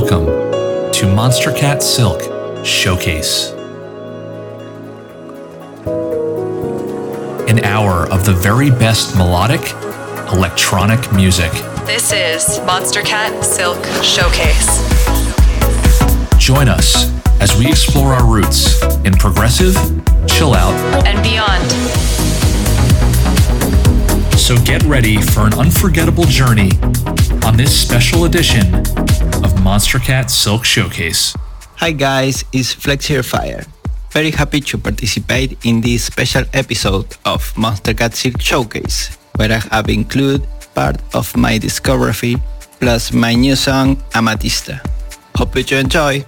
welcome to Monstercat Silk Showcase. An hour of the very best melodic electronic music. This is Monstercat Silk Showcase. Join us as we explore our roots in progressive, chill out, and beyond. So get ready for an unforgettable journey on this special edition of Monstercat Silk Showcase. Hi guys, it's Flexible Fire. Very happy to participate in this special episode of Monster Monstercat Silk Showcase, where I have included part of my discography plus my new song Amatista. Hope you enjoy!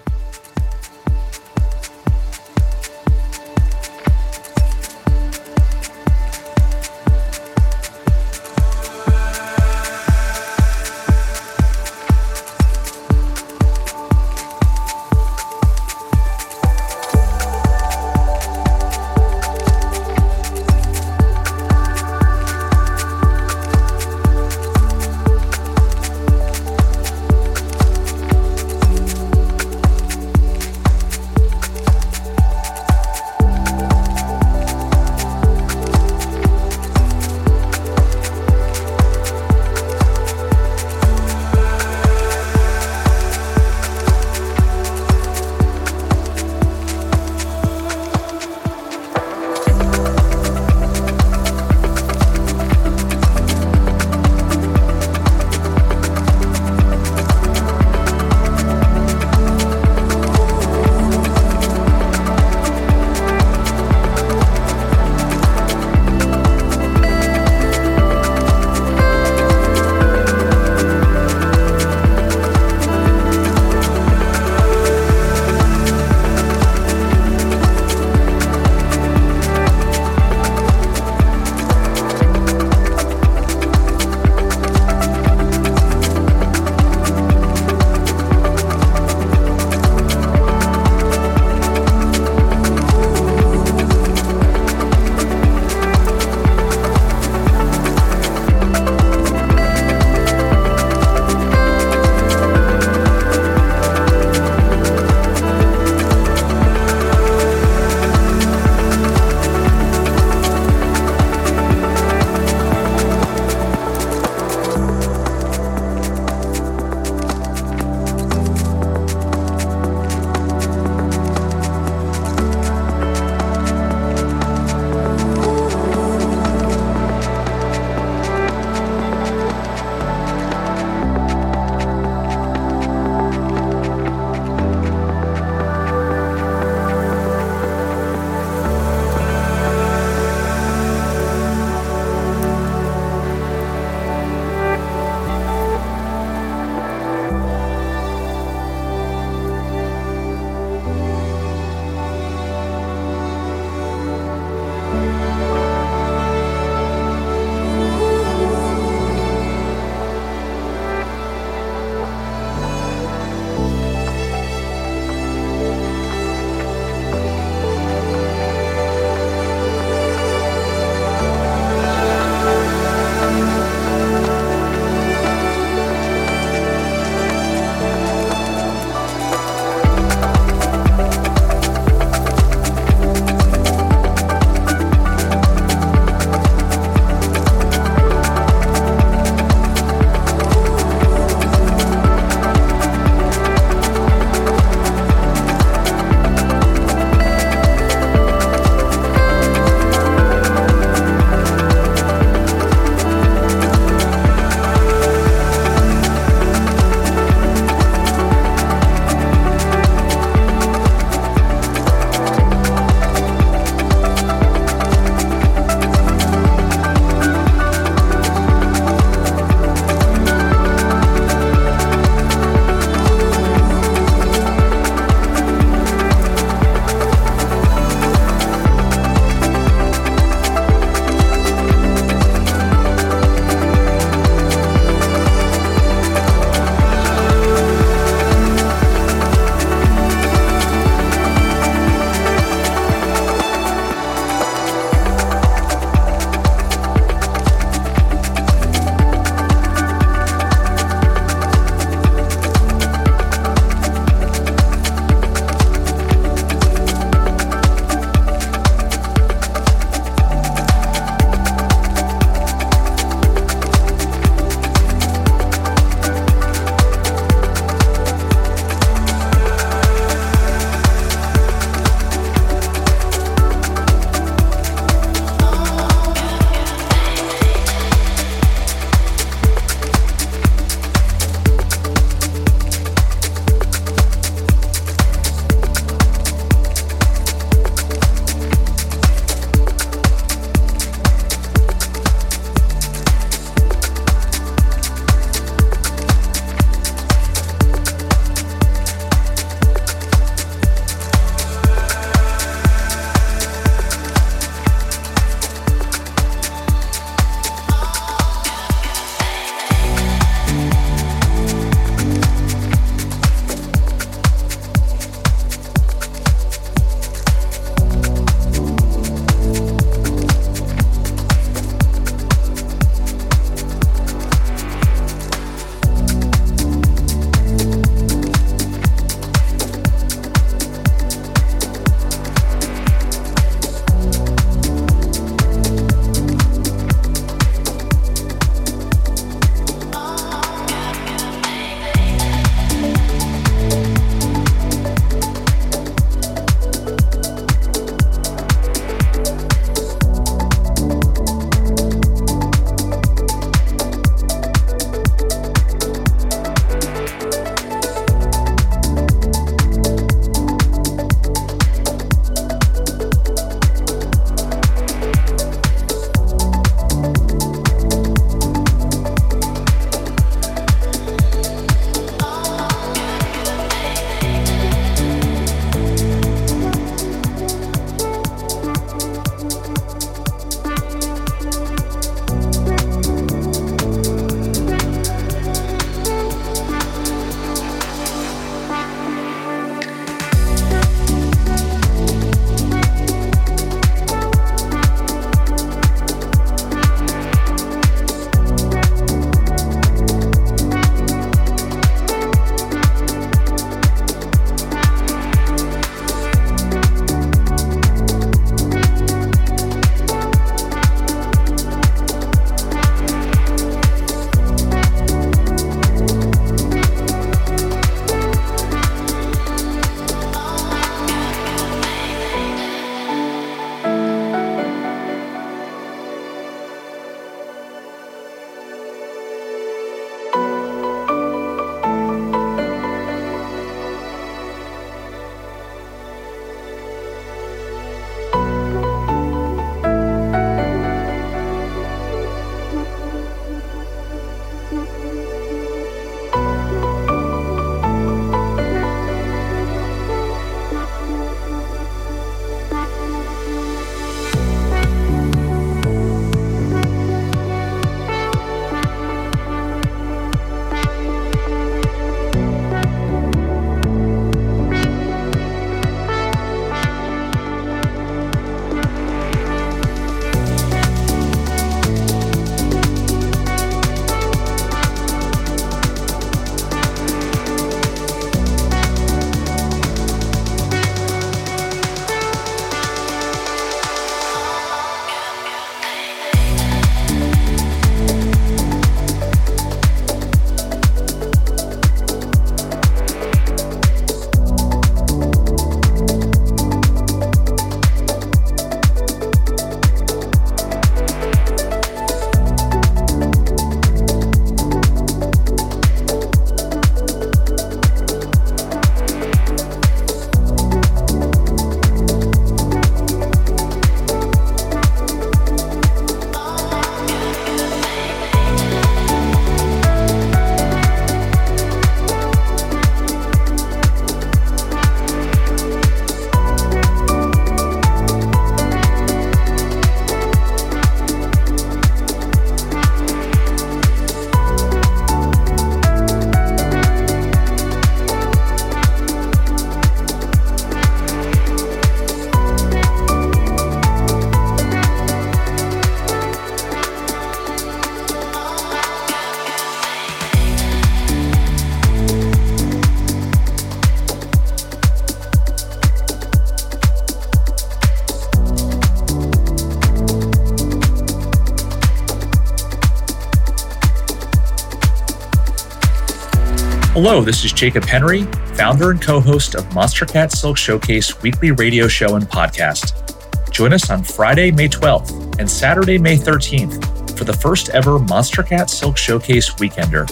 Hello, this is Jacob Henry, founder and co host of Monstercat Silk Showcase weekly radio show and podcast. Join us on Friday, May 12th and Saturday, May 13th for the first ever Monstercat Silk Showcase Weekender.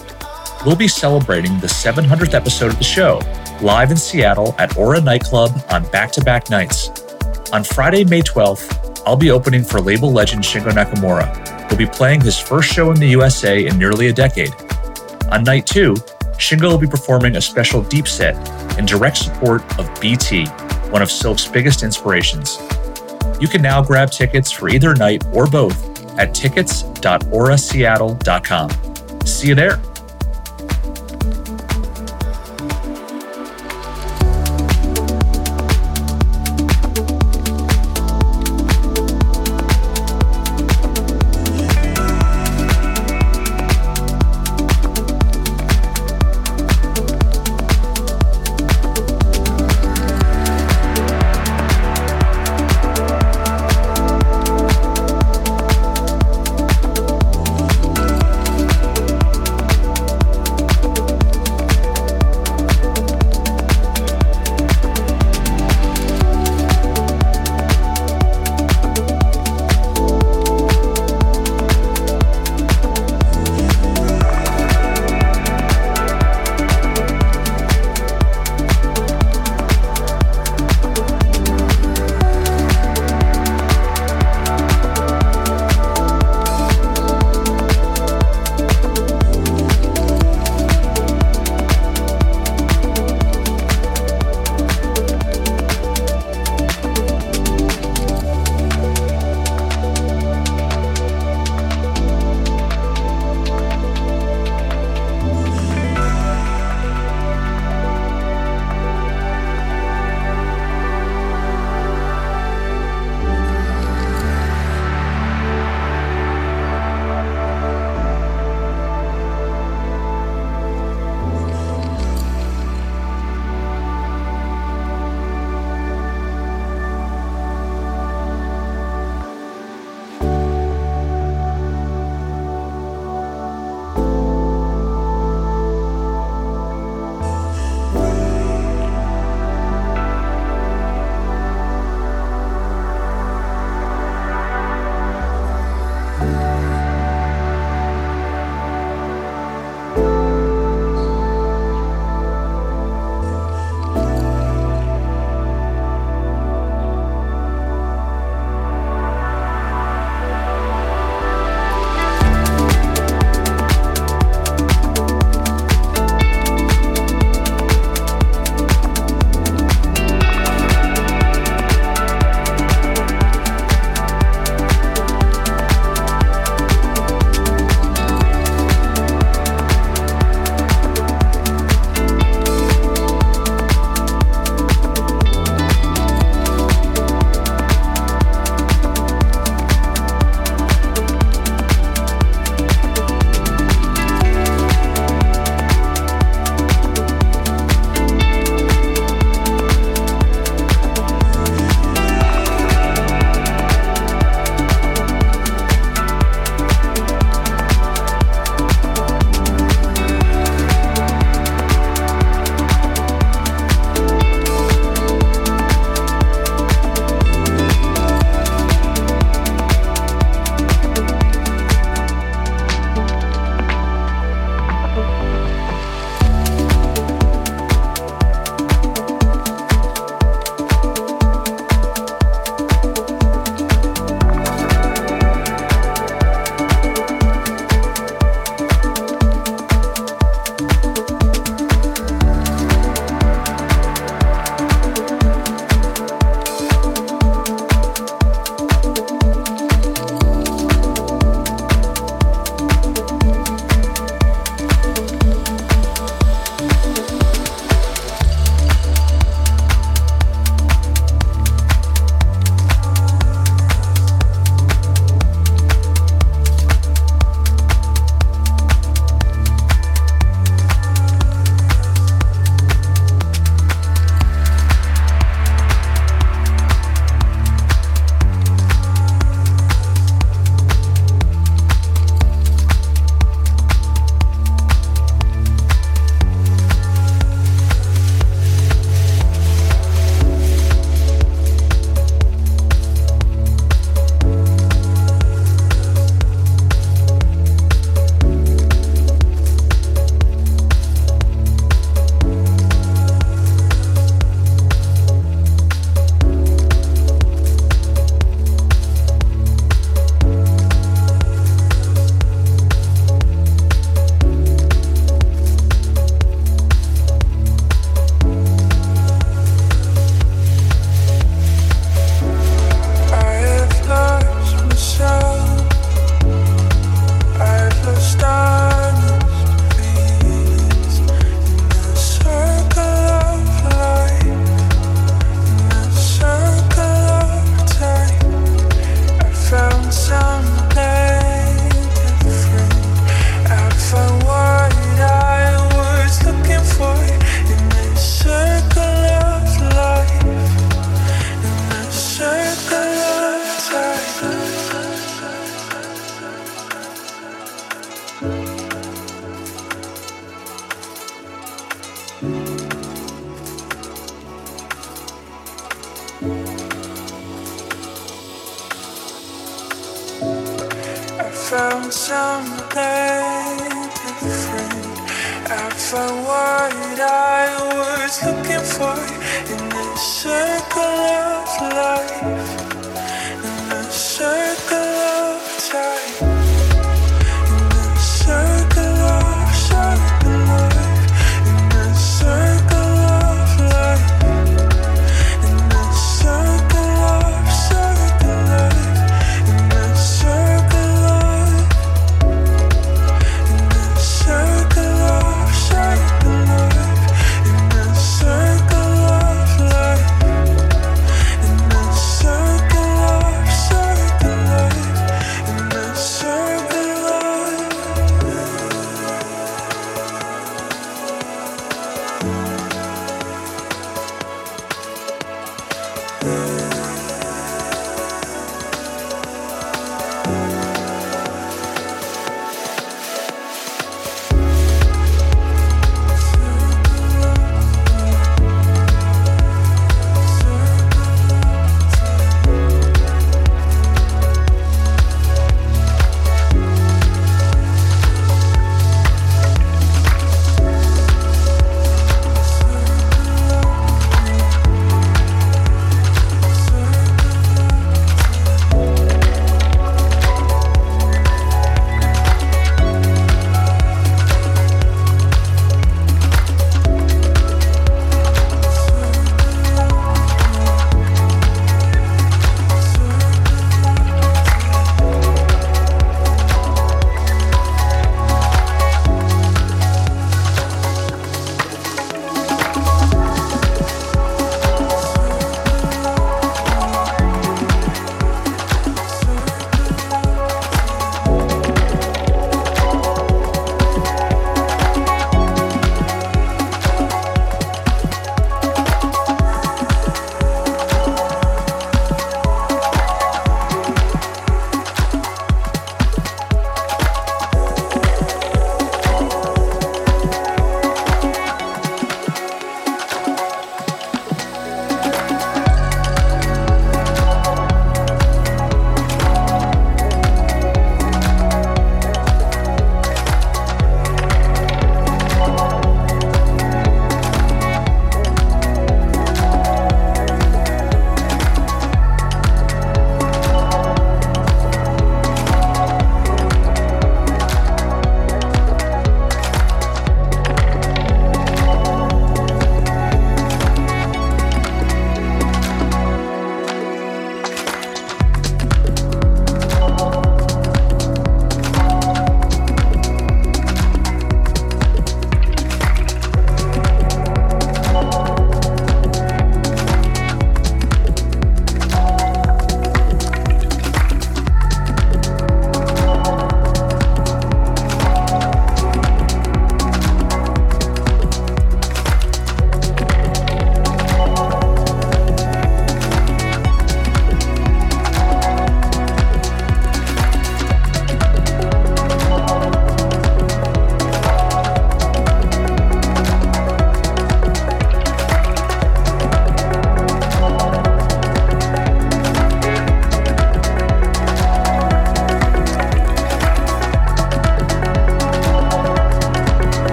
We'll be celebrating the 700th episode of the show live in Seattle at Aura Nightclub on back to back nights. On Friday, May 12th, I'll be opening for label legend Shingo Nakamura, who'll be playing his first show in the USA in nearly a decade. On night two, Shingo will be performing a special deep set in direct support of BT, one of Silk's biggest inspirations. You can now grab tickets for either night or both at tickets.auraseattle.com. See you there.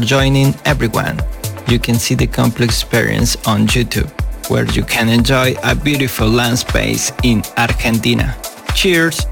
Joining everyone. You can see the complete experience on YouTube, where you can enjoy a beautiful land space in Argentina. Cheers!